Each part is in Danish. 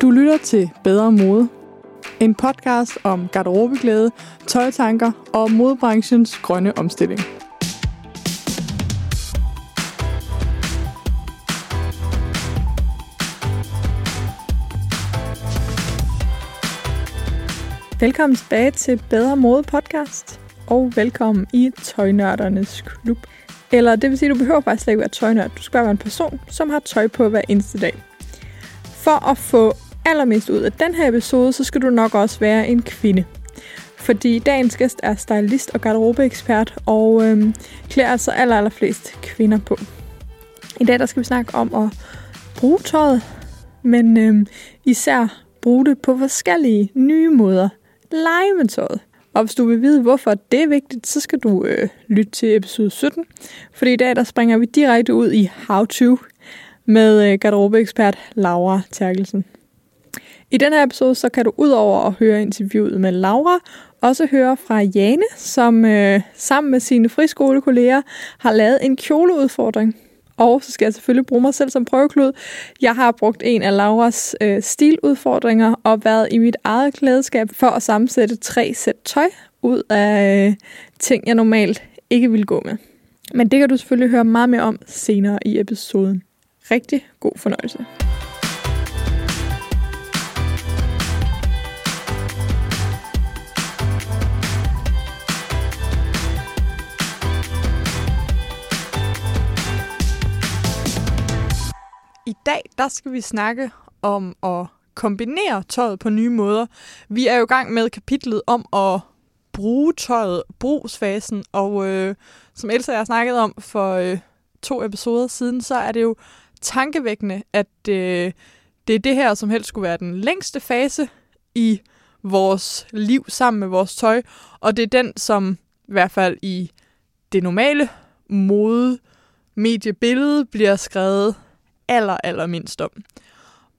Du lytter til Bedre Mode. En podcast om garderobeglæde, tøjtanker og modebranchens grønne omstilling. Velkommen tilbage til Bedre Mode podcast, og velkommen i Tøjnørdernes Klub. Eller det vil sige, at du behøver faktisk slet ikke være tøjnørd. Du skal bare være en person, som har tøj på hver eneste dag. For at få allermest ud af den her episode, så skal du nok også være en kvinde. Fordi dagens gæst er stylist og garderobeekspert, og øhm, klæder altså aller, aller flest kvinder på. I dag der skal vi snakke om at bruge tøjet, men øhm, især bruge det på forskellige nye måder. Lege med tøjet. Og hvis du vil vide, hvorfor det er vigtigt, så skal du øh, lytte til episode 17. Fordi i dag der springer vi direkte ud i How To med øh, garderobeekspert Laura Terkelsen. I den her episode, så kan du udover at høre interviewet med Laura, også høre fra Jane, som øh, sammen med sine friskolekolleger har lavet en kjoleudfordring. Og så skal jeg selvfølgelig bruge mig selv som prøveklud. Jeg har brugt en af Lauras øh, stiludfordringer og været i mit eget klædeskab for at sammensætte tre sæt tøj ud af øh, ting, jeg normalt ikke vil gå med. Men det kan du selvfølgelig høre meget mere om senere i episoden. Rigtig god fornøjelse. Dag der skal vi snakke om at kombinere tøjet på nye måder. Vi er jo i gang med kapitlet om at bruge tøjet, brugsfasen, og øh, som Elsa og jeg snakket om for øh, to episoder siden, så er det jo tankevækkende, at øh, det er det her, som helst skulle være den længste fase i vores liv sammen med vores tøj, og det er den, som i hvert fald i det normale mode mediebillede bliver skrevet aller, aller mindst om.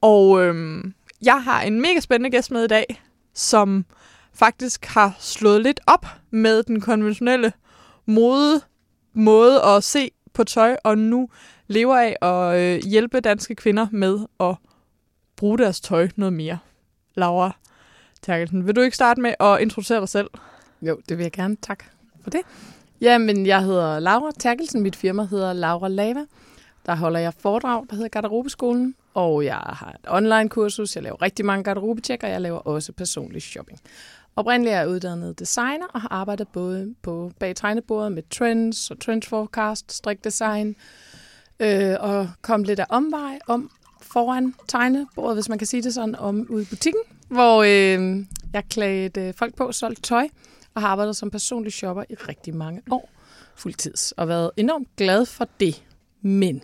Og øhm, jeg har en mega spændende gæst med i dag, som faktisk har slået lidt op med den konventionelle mode, måde at se på tøj, og nu lever af at øh, hjælpe danske kvinder med at bruge deres tøj noget mere. Laura Terkelsen, vil du ikke starte med at introducere dig selv? Jo, det vil jeg gerne. Tak for det. Jamen, jeg hedder Laura Terkelsen. Mit firma hedder Laura Lava. Der holder jeg foredrag, der hedder Garderobeskolen, og jeg har et online-kursus. Jeg laver rigtig mange garderobetjek, og jeg laver også personlig shopping. Oprindeligt er jeg uddannet designer og har arbejdet både på bag tegnebordet med trends og trend forecast, strikdesign, øh, og kom lidt af omvej om foran tegnebordet, hvis man kan sige det sådan, om ude i butikken, hvor øh, jeg klædte øh, folk på, solgt tøj, og har arbejdet som personlig shopper i rigtig mange år fuldtids, og været enormt glad for det. Men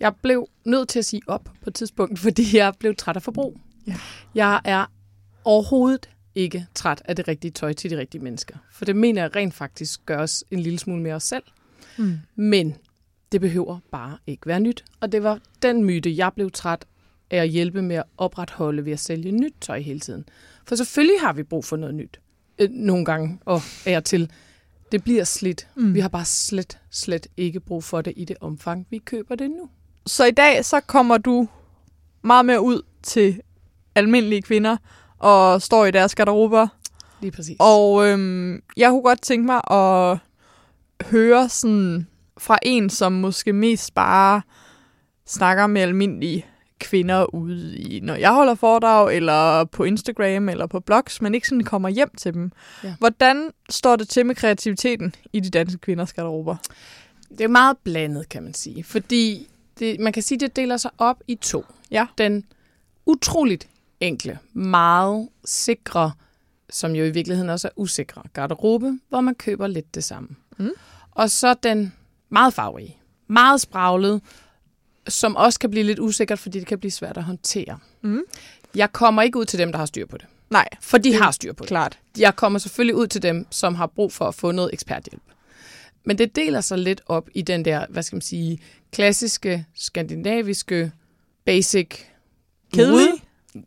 jeg blev nødt til at sige op på et tidspunkt, fordi jeg blev træt af forbrug. Ja. Jeg er overhovedet ikke træt af det rigtige tøj til de rigtige mennesker. For det mener jeg rent faktisk gør os en lille smule mere os selv. Mm. Men det behøver bare ikke være nyt. Og det var den myte, jeg blev træt af at hjælpe med at opretholde ved at sælge nyt tøj hele tiden. For selvfølgelig har vi brug for noget nyt. Øh, nogle gange, og er til. Det bliver slidt. Mm. Vi har bare slet, slet ikke brug for det i det omfang, vi køber det nu. Så i dag så kommer du meget mere ud til almindelige kvinder og står i deres garderober. Lige præcis. Og øhm, jeg kunne godt tænke mig at høre sådan fra en, som måske mest bare snakker med almindelige kvinder ude i, når jeg holder foredrag, eller på Instagram, eller på blogs, men ikke sådan kommer hjem til dem. Ja. Hvordan står det til med kreativiteten i de danske kvinders garderober? Det er meget blandet, kan man sige. Fordi det, man kan sige, det deler sig op i to. Ja. Den utroligt enkle, meget sikre, som jo i virkeligheden også er usikre garderobe, hvor man køber lidt det samme. Mm. Og så den meget farverige, meget spraglet, som også kan blive lidt usikkert, fordi det kan blive svært at håndtere. Mm. Jeg kommer ikke ud til dem, der har styr på det. Nej, For de har styr på det. klart. Jeg kommer selvfølgelig ud til dem, som har brug for at få noget eksperthjælp. Men det deler sig lidt op i den der, hvad skal man sige, klassiske, skandinaviske, basic Kedelig? mode.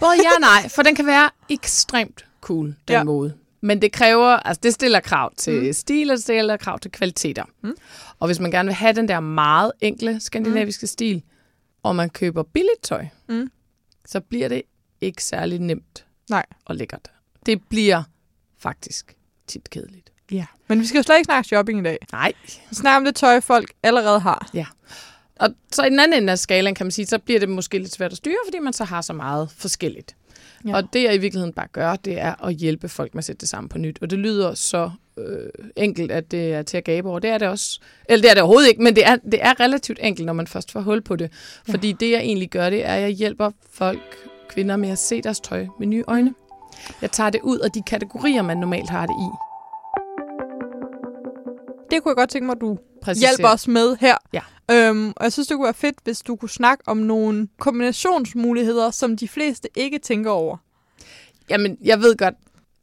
Både ja og nej, for den kan være ekstremt cool, den Ja. ja. mode. Men det kræver, altså det stiller krav til mm. stil, og det stiller krav til kvaliteter. Mm. Og hvis man gerne vil have den der meget enkle skandinaviske mm. stil, og man køber billigt tøj, Mm. så bliver det ikke særlig nemt Nej. og lækkert. Det bliver faktisk tit kedeligt. Ja. Men vi skal jo slet ikke snakke shopping i dag. Nej. Vi snakker om det tøj, folk allerede har. Og så i den anden ende af skalaen, kan man sige, så bliver det måske lidt svært at styre, fordi man så har så meget forskelligt. Ja. Ja. Og det jeg i virkeligheden bare gør, det er at hjælpe folk med at sætte det sammen på nyt. Og det lyder så øh, enkelt, at det er til at gabe over. Det er det også. Eller det er det overhovedet ikke, men det er, det er relativt enkelt, når man først får hul på det. Fordi det jeg egentlig gør, det er, at jeg hjælper folk, kvinder med at se deres tøj med nye øjne. Jeg tager det ud af de kategorier, man normalt har det i. Det kunne jeg godt tænke mig, at du Præcis. hjælper os med her. Ja. Øhm, og jeg synes, det kunne være fedt, hvis du kunne snakke om nogle kombinationsmuligheder, som de fleste ikke tænker over. Jamen, jeg ved godt,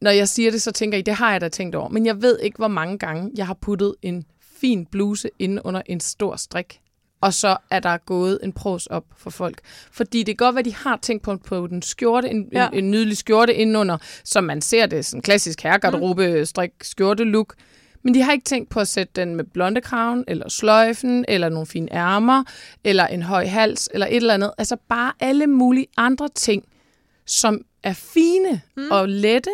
når jeg siger det, så tænker I, det har jeg da tænkt over. Men jeg ved ikke, hvor mange gange jeg har puttet en fin bluse inde under en stor strik. Og så er der gået en pros op for folk. Fordi det kan godt være, de har tænkt på, på den skjorte, en, Ja. ja. en, en nydelig skjorte indenunder, som man ser det, sådan klassisk herregarderobe, strik, skjorte look. Men de har ikke tænkt på at sætte den med blondekraven, eller sløjfen, eller nogle fine ærmer, eller en høj hals, eller et eller andet. Altså bare alle mulige andre ting, som er fine mm. og lette,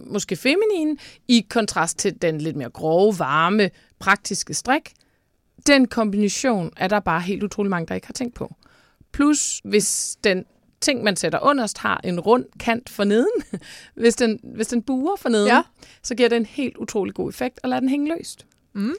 måske feminine, i kontrast til den lidt mere grove, varme, praktiske strik. Den kombination er der bare helt utrolig mange, der ikke har tænkt på. Plus, hvis den ting, man sætter underst, har en rund kant for neden, hvis den, hvis den buer for neden, Ja. så giver det en helt utrolig god effekt at lade den hænge løst. Mm.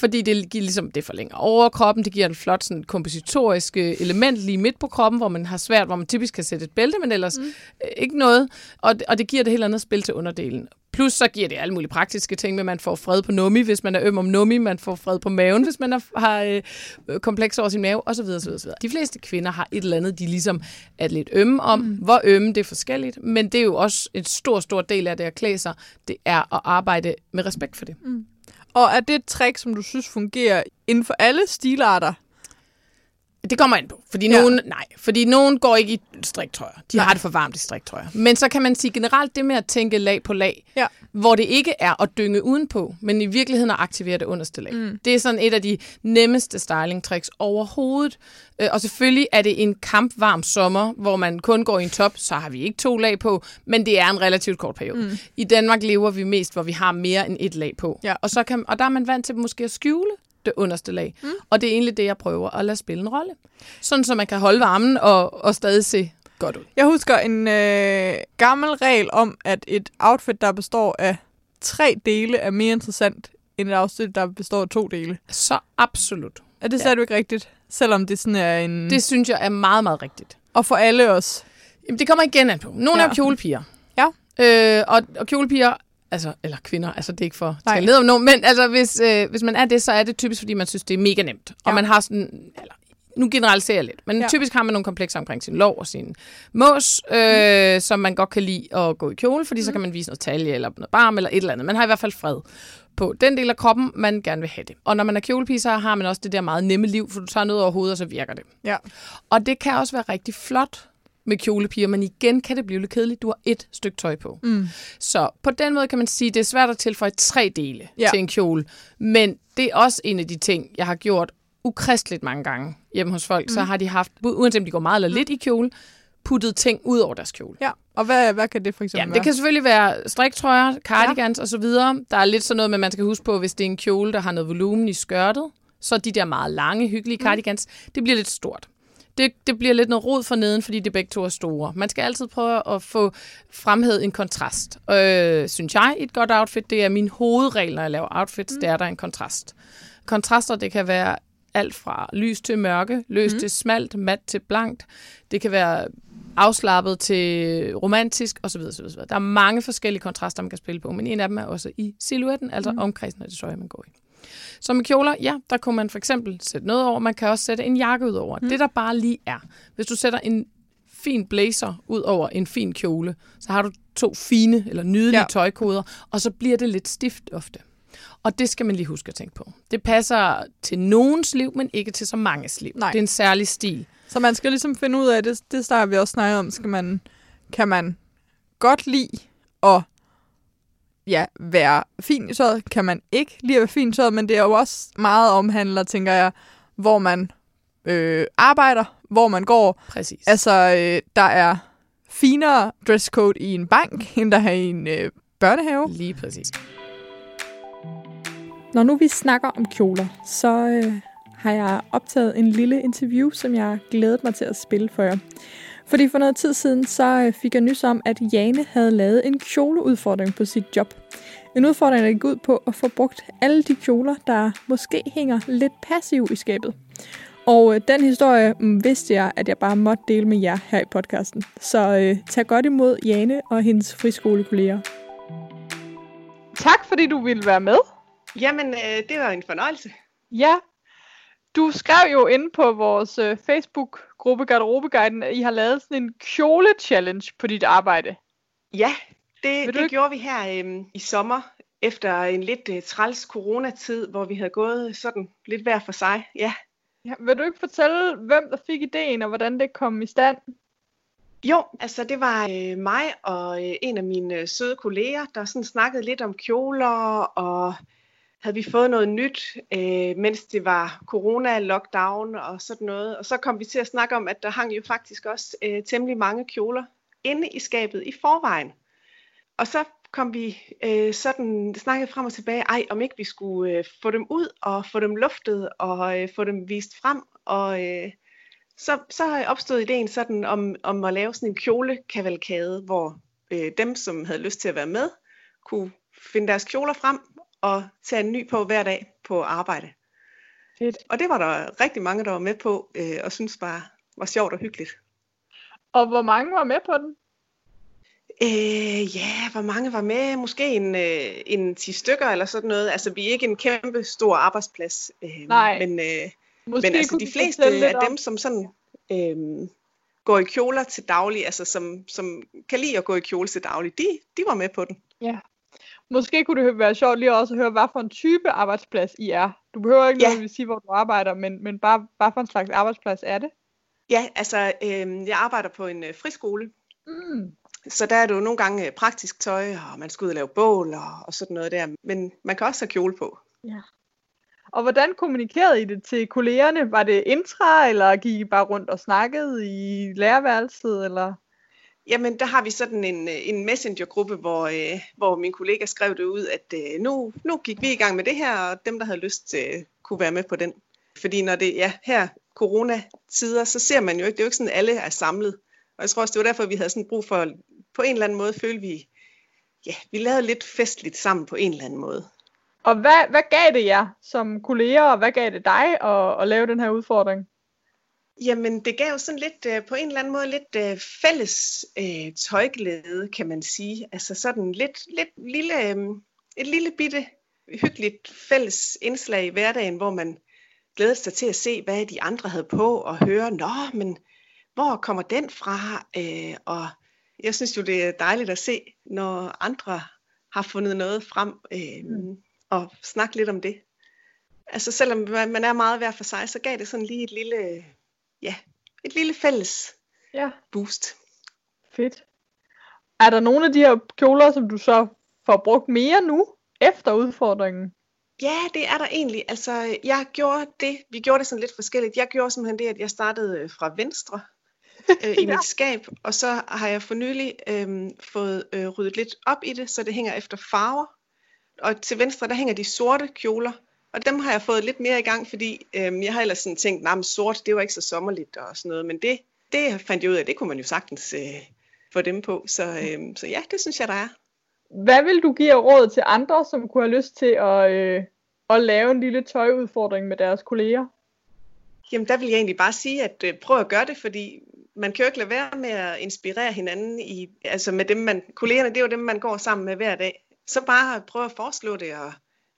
Fordi det giver ligesom, det forlænger overkroppen, det giver et flot sådan, kompositorisk øh, element lige midt på kroppen, hvor man har svært, hvor man typisk kan sætte et bælte, men ellers mm. øh, ikke noget. Og, og det giver det helt andet spil til underdelen. Plus så giver det alle mulige praktiske ting, med man får fred på nummi, hvis man er øm om nummi, man får fred på maven, hvis man er, har øh, øh, kompleks over sin mave, osv. osv., osv. De fleste kvinder har et eller andet, de ligesom er lidt ømme om. Mm. Hvor ømme, det er forskelligt, men det er jo også en stor, stor del af det at klæde sig, det er at arbejde med respekt for det. Og er det et trick, som du synes fungerer inden for alle stilarter? Det kommer ind på. Fordi Ja. nogen, nej, fordi nogen går ikke i striktrøjer. De Nej. har det for varmt i striktrøjer. Men så kan man sige generelt det med at tænke lag på lag, Ja. hvor det ikke er at dynge udenpå, men i virkeligheden at aktivere det underste lag. Mm. Det er sådan et af de nemmeste styling tricks overhovedet. Øh, Og selvfølgelig er det en kampvarm sommer, hvor man kun går i en top, så har vi ikke to lag på, men det er en relativt kort periode. Mm. I Danmark lever vi mest, hvor vi har mere end et lag på. Ja. Og, så kan, og der er man vant til måske at skjule det underste lag. Mm. Og det er egentlig det, jeg prøver at lade spille en rolle. Sådan, så man kan holde varmen og, og stadig se godt ud. Jeg husker en øh, gammel regel om, at et outfit, der består af tre dele, er mere interessant end et outfit, der består af to dele. Så absolut. Er det sagde du ikke rigtigt? Selvom det sådan er en... Det synes jeg er meget, meget rigtigt. Og for alle os. Jamen, det kommer igen an på. Nogle Ja. ja. er jo kjolepiger. Ja. Øh, og, og kjolepiger, altså, eller kvinder, altså det er ikke for at tale ned om nogen, men altså, hvis, øh, hvis man er det, så er det typisk, fordi man synes, det er mega nemt. Og Ja. man har sådan, eller nu generaliserer jeg lidt, men ja. typisk har man nogle komplekser omkring sin lov og sin mås, øh, mm. som man godt kan lide at gå i kjole, fordi mm. så kan man vise noget talje eller noget barm eller et eller andet. Man har i hvert fald fred på den del af kroppen, man gerne vil have det. Og når man er kjolepige, så har man også det der meget nemme liv, for du tager noget over hovedet, og så virker det. Ja. Og det kan også være rigtig flot med kjolepiger, men igen kan det blive lidt kedeligt. Du har et stykke tøj på. Mm. Så på den måde kan man sige, at det er svært at tilføje tre dele Ja. til en kjole. Men det er også en af de ting, jeg har gjort ukristeligt mange gange hjemme hos folk. Mm. Så har de haft, uanset om de går meget eller lidt i kjole, puttet ting ud over deres kjole. Ja. Og hvad, hvad kan det for eksempel Ja, være? det kan selvfølgelig være striktrøjer, cardigans ja. osv. Der er lidt sådan noget med, man skal huske på, hvis det er en kjole, der har noget volumen i skørtet, så de der meget lange, hyggelige cardigans, det bliver lidt stort. Det, det bliver lidt noget rod for neden, fordi det begge to er store. Man skal altid prøve at få fremhævet en kontrast. Øh, synes jeg, et godt outfit, det er min hovedregel, når jeg laver outfits, mm. det er der er en kontrast. Kontraster, det kan være alt fra lys til mørke, løs mm. til smalt, mat til blankt. Det kan være afslappet til romantisk osv. osv., osv. Der er mange forskellige kontraster, man kan spille på, men en af dem er også i silhuetten, altså mm. omkredsen af det tøj, man går i. Så med kjoler, ja, der kunne man for eksempel sætte noget over. Man kan også sætte en jakke ud over. Mm. Det der bare lige er. Hvis du sætter en fin blazer ud over en fin kjole, så har du to fine eller nydelige Ja. tøjkoder, og så bliver det lidt stift ofte. Og det skal man lige huske at tænke på. Det passer til nogens liv, men ikke til så manges liv. Nej. Det er en særlig stil. Så man skal ligesom finde ud af, det, det starter vi også snakket om, skal man, kan man godt lide at ja, være fin i tøjet, kan man ikke lide at være fin i tøjet, men det er jo også meget omhandler, tænker jeg, hvor man øh, arbejder, hvor man går. Præcis. Altså, øh, der er finere dresscode i en bank, end der er i en øh, børnehave. Lige præcis. Når nu vi snakker om kjoler, så øh, har jeg optaget en lille interview, som jeg glædet mig til at spille for jer. Fordi for noget tid siden, så øh, fik jeg nys om, at Jane havde lavet en kjoleudfordring på sit job. En udfordring, der gik ud på at få brugt alle de kjoler, der måske hænger lidt passiv i skabet. Og øh, den historie mm, vidste jeg, at jeg bare måtte dele med jer her i podcasten. Så øh, tag godt imod Jane og hendes friskolekolleger. Tak fordi du ville være med. Jamen, øh, det var en fornøjelse. Ja, du skrev jo inde på vores øh, Facebook-gruppe Garderobeguiden, at I har lavet sådan en kjole-challenge på dit arbejde. Ja, det, det ikke- gjorde vi her øh, i sommer, efter en lidt øh, træls coronatid, hvor vi havde gået sådan lidt hver for sig. Ja. Ja, vil du ikke fortælle, hvem der fik ideen, og hvordan det kom i stand? Jo, altså det var øh, mig og øh, en af mine øh, søde kolleger, der sådan snakkede lidt om kjoler, og havde vi fået noget nyt, øh, mens det var corona-lockdown og sådan noget. Og så kom vi til at snakke om, at der hang jo faktisk også øh, temmelig mange kjoler inde i skabet i forvejen. Og så kom vi øh, sådan snakket frem og tilbage, ej, om ikke vi skulle øh, få dem ud og få dem luftet og øh, få dem vist frem. Og øh, så, så opstod ideen sådan om, om at lave sådan en kjolekavalkade, hvor øh, dem, som havde lyst til at være med, kunne finde deres kjoler frem og tage en ny på hver dag på arbejde. Fedt. Og det var der rigtig mange, der var med på, øh, og synes bare var sjovt og hyggeligt. Og hvor mange var med på den? Øh, ja, hvor mange var med? Måske en, øh, en 10 stykker eller sådan noget. Altså, vi er ikke en kæmpe stor arbejdsplads. Øh, Nej. Men, øh, Måske men altså, de fleste af dem, som sådan øh, går i kjoler til daglig, altså som, som kan lide at gå i kjole til daglig, de, de var med på den. Måske kunne det være sjovt lige også at høre, hvad for en type arbejdsplads I er. Du behøver ikke Ja. ja. sige, hvor du arbejder, men, men bare, hvad for en slags arbejdsplads er det? Ja, altså, øh, jeg arbejder på en øh, friskole, Mm. så der er det jo nogle gange øh, praktisk tøj, og man skal ud og lave bål og, og sådan noget der. Men man kan også have kjole på. Og hvordan kommunikerede I det til kollegerne? Var det intra, eller gik I bare rundt og snakkede i lærerværelset? Eller? Jamen, der har vi sådan en, øh, en messengergruppe, hvor, øh, hvor min kollega skrev det ud, at øh, nu, nu gik vi i gang med det her, og dem, der havde lyst, øh, kunne være med på den. Fordi når det ja, her coronatider, så ser man jo ikke, det er jo ikke sådan, at alle er samlet. Og jeg tror også, det var derfor, vi havde sådan brug for, på en eller anden måde, følte vi, ja, vi lavede lidt festligt sammen på en eller anden måde. Og hvad, hvad gav det jer som kolleger, og hvad gav det dig at, at lave den her udfordring? Jamen, det gav sådan lidt, øh, på en eller anden måde, lidt øh, fælles øh, tøjglæde, kan man sige. Altså sådan lidt, lidt lille, øh, et lille bitte, hyggeligt fælles indslag i hverdagen, hvor man glædede sig til at se, hvad de andre havde på, og høre, nå, men hvor kommer den fra? Øh, og jeg synes jo, det er dejligt at se, når andre har fundet noget frem, øh, Mm. og snakke lidt om det. Altså selvom man man er meget hver for sig, så gav det sådan lige et lille, ja, et lille fælles Ja, boost. fedt. Er der nogle af de her kjoler, som du så får brugt mere nu, efter udfordringen? Ja, det er der egentlig. Altså, jeg gjorde det, vi gjorde det sådan lidt forskelligt. Jeg gjorde simpelthen det, at jeg startede øh, fra venstre øh, i Ja. mit skab, og så har jeg for nylig øh, fået øh, ryddet lidt op i det, så det hænger efter farver. Og til venstre, der hænger de sorte kjoler, og dem har jeg fået lidt mere i gang, fordi øh, jeg har ellers sådan tænkt, at sort, det var ikke så sommerligt og sådan noget, men det, det fandt jeg ud af, det kunne man jo sagtens øh, få dem på. Så, øh, så ja, det synes jeg, der er. Hvad vil du give råd til andre, som kunne have lyst til at, øh, at lave en lille tøjudfordring med deres kolleger? Jamen, der vil jeg egentlig bare sige, at øh, prøv at gøre det, fordi man kan jo ikke lade være med at inspirere hinanden i, altså med dem man, kollegerne, det er jo dem, man går sammen med hver dag. Så bare prøv at foreslå det, og,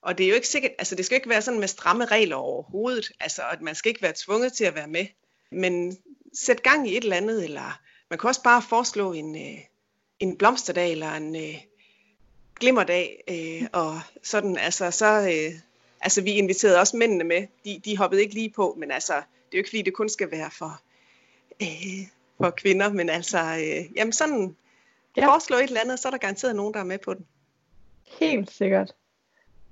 og det er jo ikke sikkert, altså det skal ikke være sådan med stramme regler overhovedet, altså at man skal ikke være tvunget til at være med, men sæt gang i et eller andet, eller man kan også bare foreslå en, øh, en blomsterdag, eller en øh, glimmerdag, øh, og sådan, altså så, øh, altså vi inviterede også mændene med, de, de hoppede ikke lige på, men altså, det er jo ikke fordi, det kun skal være for, øh, for kvinder, men altså, øh, jamen sådan, Ja. foreslå et eller andet, så er der garanteret nogen, der er med på den. Helt sikkert.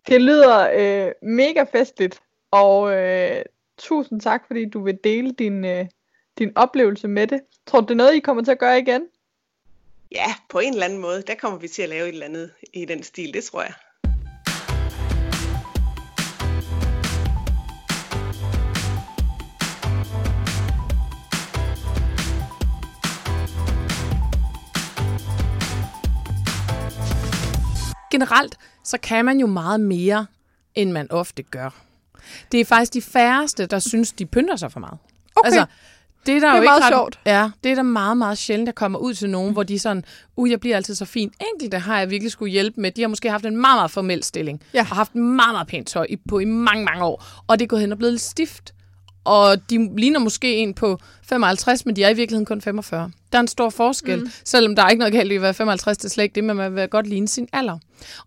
Det lyder øh, mega festligt, og øh, tusind tak, fordi du vil dele din, øh, din oplevelse med det. Tror du, det er noget, I kommer til at gøre igen? Ja, på en eller anden måde. Der kommer vi til at lave et eller andet i den stil, det tror jeg. Generelt, så kan man jo meget mere, end man ofte gør. Det er faktisk de færreste, der synes, de pynter sig for meget. Okay. Altså, det er, der Det er jo ikke meget ret, sjovt. Ja, det er der meget, meget sjældent, der kommer ud til nogen, hvor de sådan, uh, jeg bliver altid så fin. Enkelte har jeg virkelig skulle hjælpe med. De har måske haft en meget, meget formel stilling. Ja. Og haft meget, meget pænt tøj i, på i mange, mange år. Og det er gået hen og blevet lidt stift. Og de ligner måske en på 55, men de er i virkeligheden kun 45. Der er en stor forskel, mm. selvom der er ikke noget galt i at være 55, det er slet ikke det, men man vil godt ligne sin alder.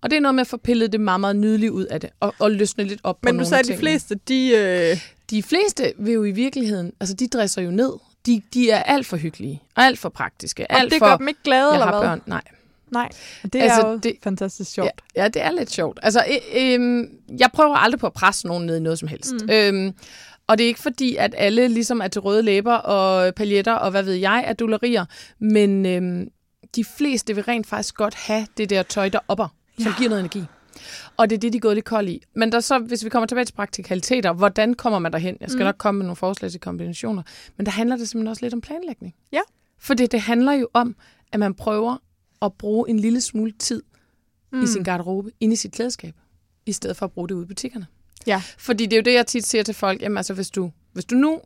Og det er noget med at få pillet det meget, meget nydeligt ud af det, og, og løsne lidt op på Men du nogle sagde, af at de tingene. fleste, de... Øh, De fleste vil jo i virkeligheden, altså de dresser jo ned. De, de er alt for hyggelige, og alt for praktiske. og alt det for, gør dem ikke glade, eller hvad? børn. Nej. Nej, det Altså, er jo det- fantastisk sjovt. Ja, ja, det er lidt sjovt. Altså, øh, øh, jeg prøver aldrig på at presse nogen ned i noget som helst. Mm. Øhm, og det er ikke fordi, at alle ligesom er til røde læber og paljetter og hvad ved jeg, er dullerier. Men øhm, de fleste vil rent faktisk godt have det der tøj, der opper, som Ja. giver noget energi. Og det er det, de er gået lidt kold i. Men der så, hvis vi kommer tilbage til praktikaliteter, hvordan kommer man derhen? Jeg skal mm. nok komme med nogle forslag til kombinationer. Men der handler det simpelthen også lidt om planlægning. Ja. For det, det handler jo om, at man prøver at bruge en lille smule tid mm. i sin garderobe, inde i sit klædeskab, i stedet for at bruge det ude i butikkerne. Ja. Fordi det er jo det, jeg tit siger til folk, jamen altså hvis du, hvis du nu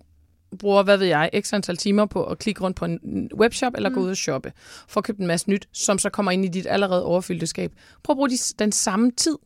bruger, hvad ved jeg, x antal timer på at klikke rundt på en webshop eller mm. gå ud og shoppe, for at købe en masse nyt, som så kommer ind i dit allerede overfyldte skab. Prøv at bruge de, den samme tid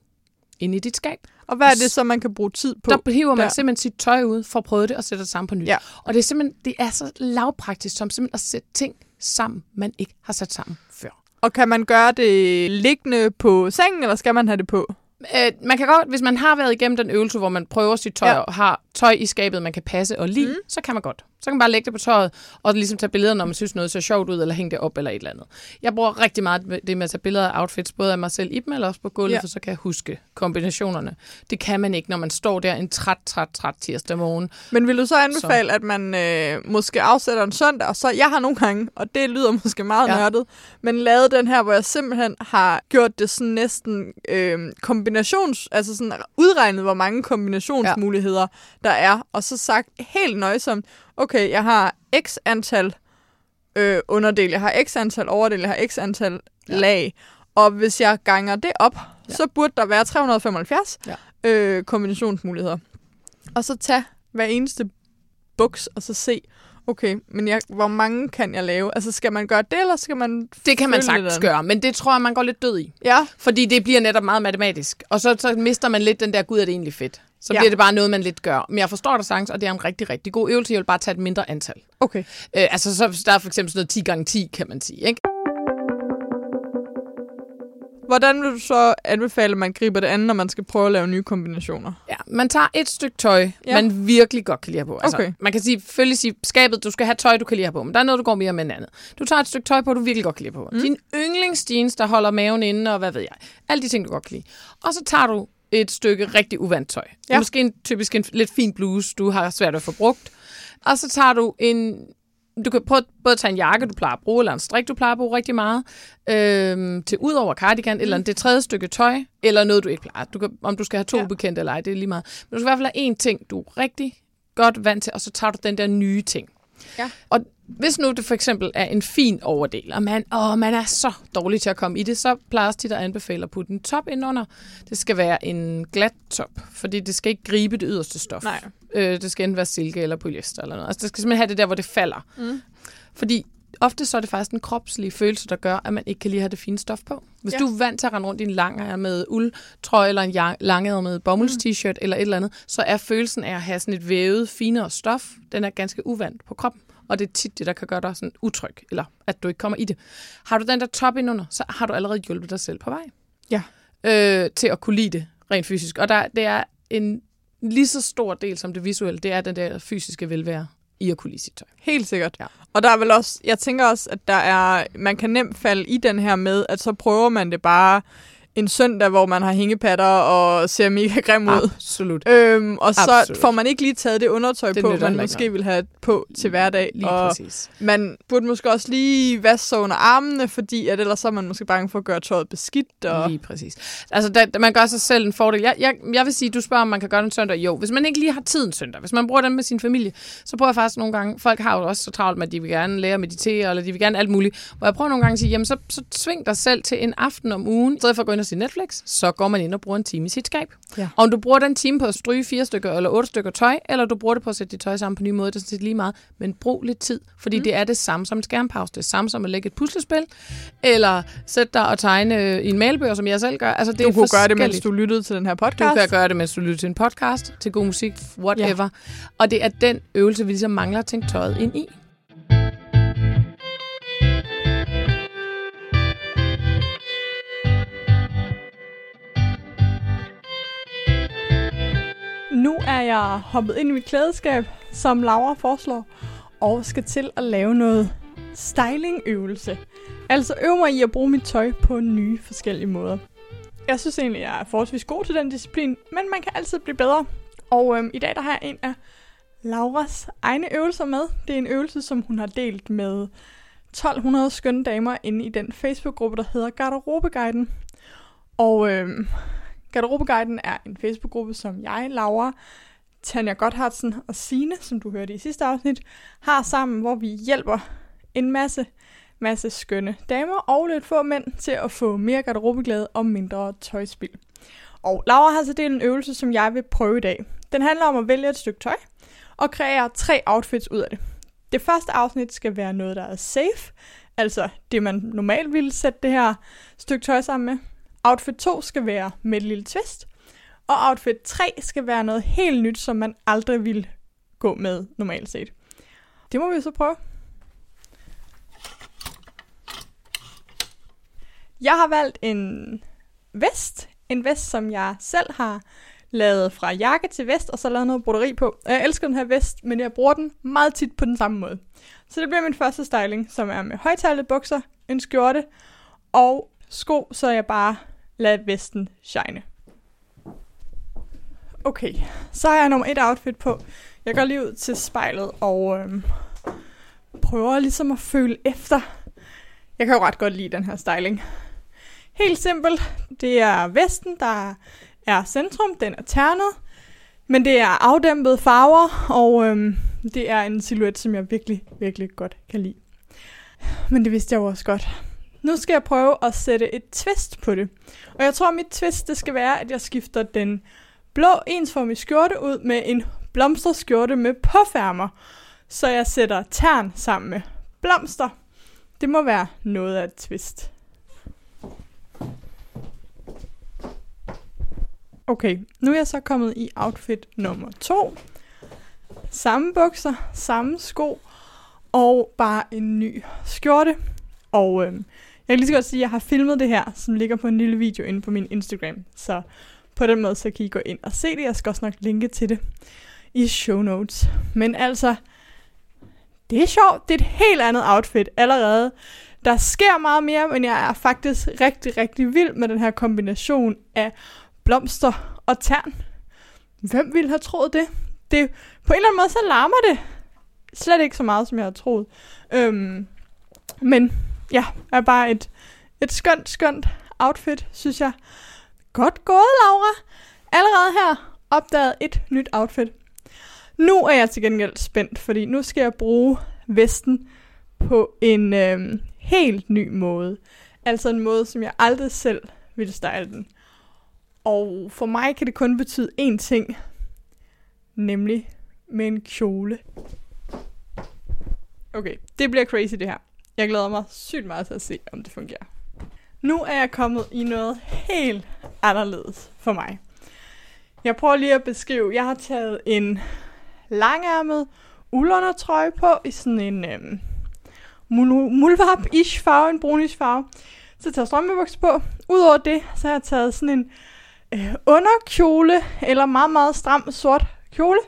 inde i dit skab. Og hvad er det så, man kan bruge tid på? Der hiver man der? simpelthen sit tøj ud for at prøve det og sætte det sammen på nyt. Ja. Og det er simpelthen, det er så lavpraktisk som simpelthen at sætte ting sammen, man ikke har sat sammen før. Og kan man gøre det liggende på sengen, eller skal man have det på? Øh, man kan godt, hvis man har været igennem den øvelse, hvor man prøver sit tøj Ja. og har tøj i skabet, man kan passe og lide, mm. så kan man godt. Så kan man bare lægge det på tøjet, og ligesom tage billeder, når man synes noget ser sjovt ud, eller hænge det op eller et eller andet. Jeg bruger rigtig meget det med at tage billeder af outfits, både af mig selv i dem, eller også på gulvet, Ja. for så kan jeg huske kombinationerne. Det kan man ikke, når man står der en træt, træt, træt tirsdag morgen. Men vil du så anbefale, så. at man øh, måske afsætter en søndag, og så, jeg har nogle gange, og det lyder måske meget. Ja. nørdet, men lavet den her, hvor jeg simpelthen har gjort det sådan næsten øh, kombinations, altså sådan udregnet, hvor mange kombinationsmuligheder ja. der er, og så sagt helt nøjsomt, okay, jeg har x antal øh, underdel, jeg har x antal overdel, jeg har x antal ja. Lag, og hvis jeg ganger det op, ja. så burde der være 375 Ja. øh, kombinationsmuligheder. Og så tage hver eneste buks, og så se, okay, men jeg, hvor mange kan jeg lave? Altså, skal man gøre det, eller skal man... Det kan man sagtens den? gøre, men det tror jeg, man går lidt død i. Ja, Fordi det bliver netop meget matematisk. Og så, så mister man lidt den der, gud er det egentlig fedt. Så Ja. bliver det bare noget, man lidt gør. Men jeg forstår dig sagtens, og det er en rigtig, rigtig god øvelse. Jeg vil bare tage et mindre antal. okay. Øh, altså, så der er for eksempel sådan noget 10 gange 10 kan man sige. Ikke? Hvordan vil du så anbefale, at man griber det an, når man skal prøve at lave nye kombinationer? Ja, man tager et stykke tøj, Ja. man virkelig godt kan lide på. Altså, Okay. Man kan sige, selvfølgelig sige, skabet, du skal have tøj, du kan lide på, men der er noget, du går mere med end andet. Du tager et stykke tøj på, du virkelig godt kan lide på. Mm. Din yndlingsjeans, der holder maven inde, og hvad ved jeg. Alle de ting, du godt kan lide. Og så tager du et stykke rigtig uvant tøj. Ja. Måske en, typisk en lidt fin bluse, du har svært at få brugt. Og så tager du en... Du kan prøve både at tage en jakke, du plejer at bruge, eller en strik, du plejer at bruge rigtig meget, øhm, til ud over cardigan, eller det tredje stykke tøj, eller noget, du ikke plejer. Du kan, om du skal have to ja. bekendte eller ej, det er lige meget. Men du skal i hvert fald have én ting, du er rigtig godt vant til, og så tager du den der nye ting. Ja. Og hvis nu det for eksempel er en fin overdel, og man, åh, man er så dårlig til at komme i det, så plejer tit at anbefale at putte en top ind under. Det skal være en glat top, fordi det skal ikke gribe det yderste stof. Nej. Øh, det skal enten være silke eller polyester eller noget. Altså, det skal simpelthen have det der, hvor det falder. Mm. Fordi ofte så er det faktisk en kropslig følelse, der gør, at man ikke kan lige have det fine stof på. Hvis Ja. du er vant til at rende rundt i en lang med uldtrøje, eller en langærmet bomulds-t-shirt, mm. eller et eller andet, så er følelsen af at have sådan et vævet, finere stof, den er ganske uvant på kroppen. Og det er tit det, der kan gøre dig sådan utryg, eller at du ikke kommer i det. Har du den der top indunder, så har du allerede hjulpet dig selv på vej Ja. øh, til at kunne lide det rent fysisk. Og der, det er en lige så stor del som det visuelle, det er den der fysiske velvære i at kunne lide sit tøj. Helt sikkert. Ja. Og der er vel også, jeg tænker også, at der er, man kan nemt falde i den her med, at så prøver man det bare en søndag, hvor man har hængepatter og ser mega grim ud. Absolut. Øhm, og så Absolut. får man ikke lige taget det undertøj Det på, man ikke måske vil have på til hverdag. Lige og præcis. man burde måske også lige vaske sig under armene, fordi at ellers så er man måske bange for at gøre tøjet beskidt. Og... Lige præcis. Altså, da man gør sig selv en fordel. Jeg, jeg, jeg vil sige, du spørger, om man kan gøre det en søndag. Jo, hvis man ikke lige har tid en søndag, hvis man bruger den med sin familie, så prøver jeg faktisk nogle gange, folk har jo også så travlt med, at de vil gerne lære at meditere, eller de vil gerne alt muligt, hvor jeg prøver nogle gange at sige, jamen så, så sving dig selv til en aften om ugen, i stedet for at gå ind og se Netflix, så går man ind og bruger en time i sit skab. Ja. Om du bruger den time på at stryge fire stykker eller otte stykker tøj, eller du bruger det på at sætte dit tøj sammen på en ny måde, det er sådan set lige meget, men brug lidt tid, fordi mm. det er det samme som en skærmpause, det er det samme som at lægge et puslespil, eller sætte dig og tegne øh, i en mailbog, som jeg selv gør. Altså, det Du er kunne gøre det, mens du lyttede til den her Du podcast. kan gøre det, mens du lytter til en podcast, til god musik, whatever. Ja. Og det er den øvelse, vi ligesom mangler at tænke tøjet ind i. Nu er jeg hoppet ind i mit klædeskab, som Laura foreslår, og skal til at lave noget stylingøvelse. Altså øve mig i at bruge mit tøj på nye forskellige måder. Jeg synes egentlig, jeg er forholdsvis god til den disciplin, men man kan altid blive bedre. Og øhm, i dag der har jeg en af Lauras egne øvelser med. Det er en øvelse, som hun har delt med 1200 skønne damer inde i den Facebook-gruppe, der hedder Garderobeguiden. Og øhm, Garderobeguiden er en Facebook-gruppe, som jeg, Laura, Tanja Gotthardsen og Sine, som du hørte i sidste afsnit, har sammen, hvor vi hjælper en masse, masse skønne damer og lidt få mænd til at få mere garderobeglæde og mindre tøjspil. Og Laura har så delt en øvelse, som jeg vil prøve i dag. Den handler om at vælge et stykke tøj og kreere tre outfits ud af det. Det første afsnit skal være noget, der er safe, altså det, man normalt ville sætte det her stykke tøj sammen med. Outfit 2 skal være med et lille twist. Og outfit 3 skal være noget helt nyt, som man aldrig ville gå med normalt set. Det må vi så prøve. Jeg har valgt en vest. En vest, som jeg selv har lavet fra jakke til vest, og så lavet noget broderi på. Jeg elsker den her vest, men jeg bruger den meget tit på den samme måde. Så det bliver min første styling, som er med højtalede bukser, en skjorte og sko, så jeg bare Lad vesten shine. Okay, så har jeg nummer et outfit på. Jeg går lige ud til spejlet og øhm, prøver ligesom at føle efter. Jeg kan jo ret godt lide den her styling. Helt simpelt. Det er vesten, der er centrum. Den er ternet. Men det er afdæmpede farver, og øhm, det er en silhuet, som jeg virkelig, virkelig godt kan lide. Men det vidste jeg jo også godt. Nu skal jeg prøve at sætte et twist på det. Og jeg tror, at mit twist det skal være, at jeg skifter den blå ensformige skjorte ud med en blomstret skjorte med påfærmer. Så jeg sætter tern sammen med blomster. Det må være noget af et twist. Okay, nu er jeg så kommet i outfit nummer to. Samme bukser, samme sko og bare en ny skjorte. Og øhm, jeg kan lige så godt sige, at jeg har filmet det her, som ligger på en lille video inde på min Instagram. Så på den måde, så kan I gå ind og se det. Jeg skal også nok linke til det i show notes. Men altså, det er sjovt. Det er et helt andet outfit allerede. Der sker meget mere, men jeg er faktisk rigtig, rigtig vild med den her kombination af blomster og tern. Hvem ville have troet det? det på en eller anden måde, så larmer det slet ikke så meget, som jeg havde troet. Øhm, men ja, er bare et, et skønt, skønt outfit, synes jeg. Godt gået, Laura. Allerede her opdaget et nyt outfit. Nu er jeg til gengæld spændt, fordi nu skal jeg bruge vesten på en øh, helt ny måde. Altså en måde, som jeg aldrig selv ville style den. Og for mig kan det kun betyde én ting, nemlig med en kjole. Okay, det bliver crazy det her. Jeg glæder mig sygt meget til at se, om det fungerer. Nu er jeg kommet i noget helt anderledes for mig. Jeg prøver lige at beskrive. Jeg har taget en langærmet uldundertrøje på i sådan en øhm, mulvarp-ish farve, en brunish farve. Så tager jeg strømpebukser på. Udover det, så har jeg taget sådan en øh, underkjole, eller meget, meget stram sort kjole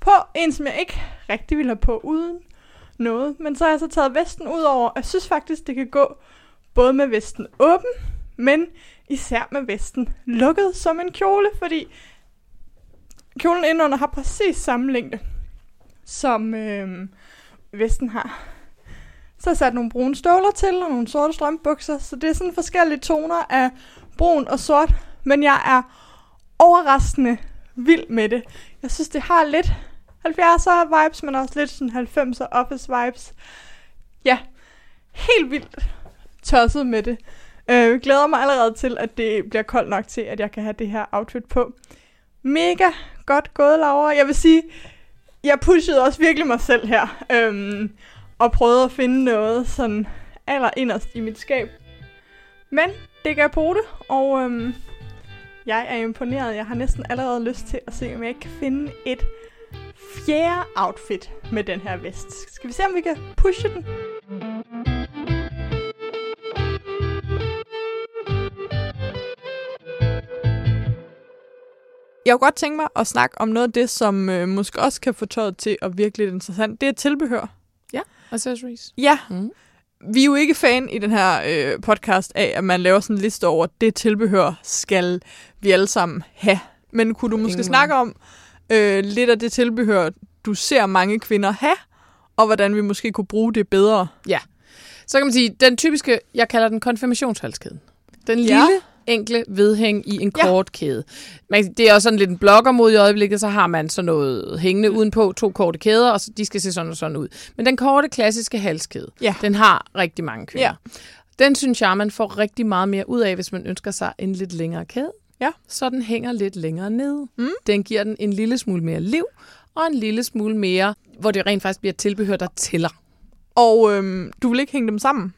på. En, som jeg ikke rigtig ville have på uden noget. Men så har jeg så taget vesten ud over. Jeg synes faktisk, det kan gå både med vesten åben, men især med vesten lukket som en kjole, fordi kjolen indenunder har præcis samme længde, som øh, vesten har. Så har jeg sat nogle brune støvler til og nogle sorte strømpebukser, så det er sådan forskellige toner af brun og sort, men jeg er overraskende vild med det. Jeg synes, det har lidt 70'er vibes, men også lidt sådan 90'er office vibes. Ja, helt vildt tosset med det. Øh, glæder mig allerede til, at det bliver koldt nok til, at jeg kan have det her outfit på. Mega godt gået, Laura. Jeg vil sige, jeg pushede også virkelig mig selv her. Øhm, og prøvede at finde noget sådan aller inderst i mit skab. Men det gav på det, og øhm, jeg er imponeret. Jeg har næsten allerede lyst til at se, om jeg ikke kan finde et fjerde outfit med den her vest. Skal vi se, om vi kan pushe den? Jeg kunne godt tænke mig at snakke om noget af det, som øh, måske også kan få tøjet til at virke lidt interessant. Det er tilbehør. Ja, accessories. Ja, Mm. vi er jo ikke fan i den her øh, podcast af, at man laver sådan en liste over, det tilbehør skal vi alle sammen have. Men kunne du måske ingen snakke om øh, lidt af det tilbehør, du ser mange kvinder have, og hvordan vi måske kunne bruge det bedre? Så kan man sige, den typiske, jeg kalder den konfirmationshalskæden. Den Ja. lille, enkle vedhæng i en Ja. kort kæde. Man, det er også sådan lidt en bloggermod i øjeblikket, så har man sådan noget hængende udenpå, to korte kæder, og så, de skal se sådan og sådan ud. Men den korte, klassiske halskæde, Ja. den har rigtig mange kvinder. Ja. Den synes jeg, man får rigtig meget mere ud af, hvis man ønsker sig en lidt længere kæde. Ja. Så den hænger lidt længere ned. Mm. Den giver den en lille smule mere liv, og en lille smule mere, hvor det rent faktisk bliver tilbehør, der tæller. Og øhm, du vil ikke hænge dem sammen?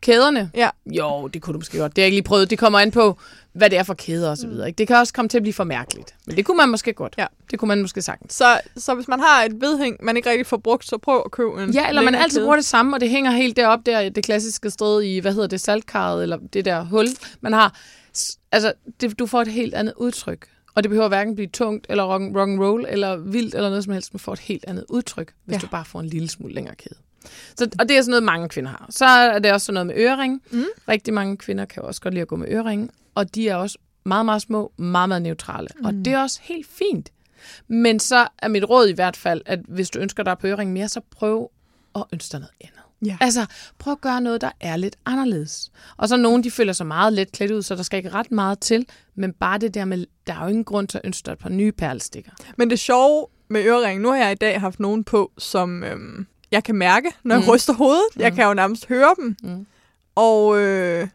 Kæderne? Ja. Jo, det kunne du måske godt. Det har jeg ikke lige prøvet. Det kommer an på, hvad det er for kæder og så videre. Ikke? Det kan også komme til at blive for mærkeligt. Men det kunne man måske godt. Ja. Det kunne man måske sagtens. Så, så hvis man har et vedhæng, man ikke rigtig får brugt, så prøv at købe en Ja, eller man altid kæde. bruger det samme, og det hænger helt derop der, det klassiske sted i, hvad hedder det, saltkarret, eller det der hul, man har. Altså, det, du får et helt andet udtryk. Og det behøver hverken blive tungt, eller rock, rock and roll, eller vildt, eller noget som helst. Man får et helt andet udtryk, hvis Ja. du bare får en lille smule længere kæde. Så, og det er sådan noget, mange kvinder har. Så er det også sådan noget med øreringe. Mm. Rigtig mange kvinder kan også godt lide at gå med øreringe, og de er også meget, meget små, meget, meget neutrale. Mm. Og det er også helt fint. Men så er mit råd i hvert fald, at hvis du ønsker dig på ørering mere, så prøv at ønske dig noget andet. Ja. Altså, prøv at gøre noget, der er lidt anderledes. Og så nogen, de føler sig meget let klædt ud, så der skal ikke ret meget til. Men bare det der med, der er jo ingen grund til at ønske dig et par nye perlestikker. Men det sjove med øreringen, nu har jeg i dag haft nogen på, som øhm, jeg kan mærke, når jeg Mm. ryster hovedet. Jeg kan jo nærmest høre dem. Mm. Og øh,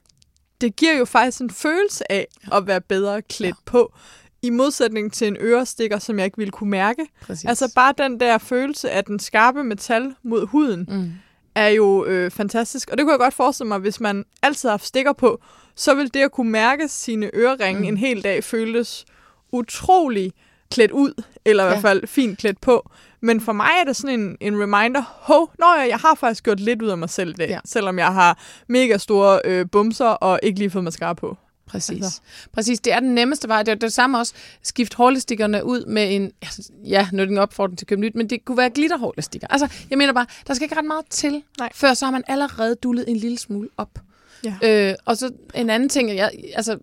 det giver jo faktisk en følelse af at være bedre klædt ja. på, i modsætning til en ørestikker, som jeg ikke ville kunne mærke. Præcis. Altså bare den der følelse af den skarpe metal mod huden, mm. Er jo øh, fantastisk. Og det kunne jeg godt forestille mig, hvis man altid har haft stikker på, så vil det at kunne mærke sine øreringe Mm. en hel dag føles utrolig klædt ud, eller i Ja. hvert fald fint klædt på. Men for mig er det sådan en, en reminder, hov, nå ja, jeg har faktisk gjort lidt ud af mig selv i dag, ja. selvom jeg har mega store øh, bumser og ikke lige fået mascara på. Præcis. Altså. Præcis. Det er den nemmeste vej. Det er det samme også. Skift hårlestikkerne ud med en... altså, Ja, nu er det en opfordring til at købe nyt, men det kunne være glitterhårlestikker. Altså, jeg mener bare, der skal ikke ret meget til, Nej. før så har man allerede dullet en lille smule op. Ja. Øh, og så en anden ting, jeg, altså,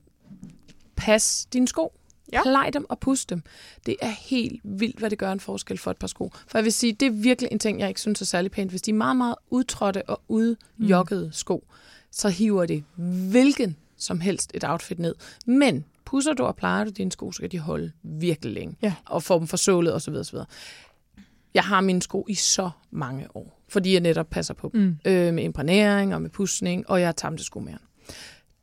pas dine sko. Ja. Plej dem og pus dem. Det er helt vildt, hvad det gør en forskel for et par sko. For jeg vil sige, det er virkelig en ting, jeg ikke synes er særlig pænt. Hvis de er meget, meget udtrådte og udjokkede mm. sko, så hiver det hvilken som helst et outfit ned. Men pusser du og plejer du dine sko, så kan de holde virkelig længe. Ja. Og få dem forsålet osv. osv. Jeg har mine sko i så mange år, fordi jeg netop passer på dem. Mm. Øh, med imprægnering og med pudsning, og jeg har tamte sko med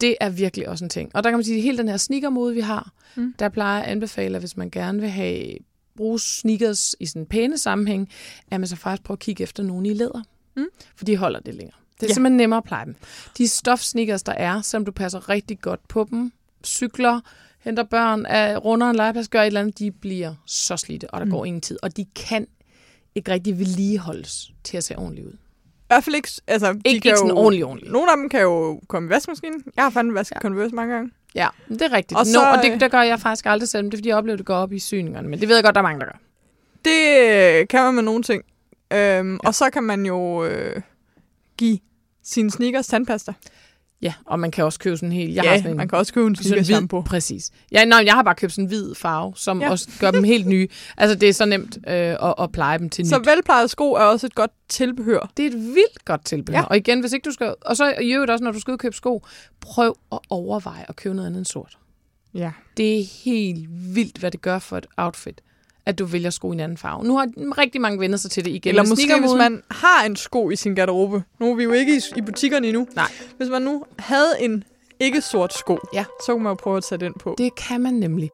Det er virkelig også en ting. Og der kan man sige, at hele den her sneakermode, vi har, Mm. mm. der plejer at anbefale, at hvis man gerne vil have bruge sneakers i sådan en pæne sammenhæng, at man så faktisk prøver at kigge efter nogen i læder. Mm. For de holder det længere. Det er Ja. simpelthen nemmere at pleje dem. De stofsneakers, der er, selvom du passer rigtig godt på dem, cykler, henter børn, er runder en legeplads, gør et eller andet, de bliver så slidte, og der Mm. går ingen tid. Og de kan ikke rigtig vedligeholdes til at se ordentligt ud. I hvert fald ikke, altså, de Ikke, kan ikke sådan jo, ordentligt ordentligt. Nogle af dem kan jo komme i vaskemaskinen. Jeg har fandme vasket ja. Converse mange gange. Ja, det er rigtigt. Og så, no, og øh, det, det gør jeg faktisk aldrig selv, det er fordi, jeg oplever, at det går op i syningerne. Men det ved jeg godt, der er mange, der gør. Det øh, kan man med nogle ting. Øhm, ja. Og så kan man jo øh, give sine sneakers tandpasta. Ja, og man kan også købe sådan en helt... Jeg ja, har sådan en, man kan også købe en sådan en hvid, shampoo. præcis. Ja, nej, jeg har bare købt sådan en hvid farve, som Ja. også gør dem helt nye. Altså, det er så nemt øh, at, at pleje dem til Så nyt. velplejede sko er også et godt tilbehør. Det er et vildt godt tilbehør. Ja. Og igen, hvis ikke du skal... Og så i øvrigt også, når du skal købe sko, prøv at overveje at købe noget andet end sort. Ja. Det er helt vildt, hvad det gør for et outfit, at du vælger sko i en anden farve. Nu har rigtig mange vendt sig til det igen. Eller med måske, hvis man har en sko i sin garderobe. Nu er vi jo ikke i, i butikkerne endnu. Nej. Hvis man nu havde en ikke-sort sko, Ja. så kunne man jo prøve at tage den på. Det kan man nemlig.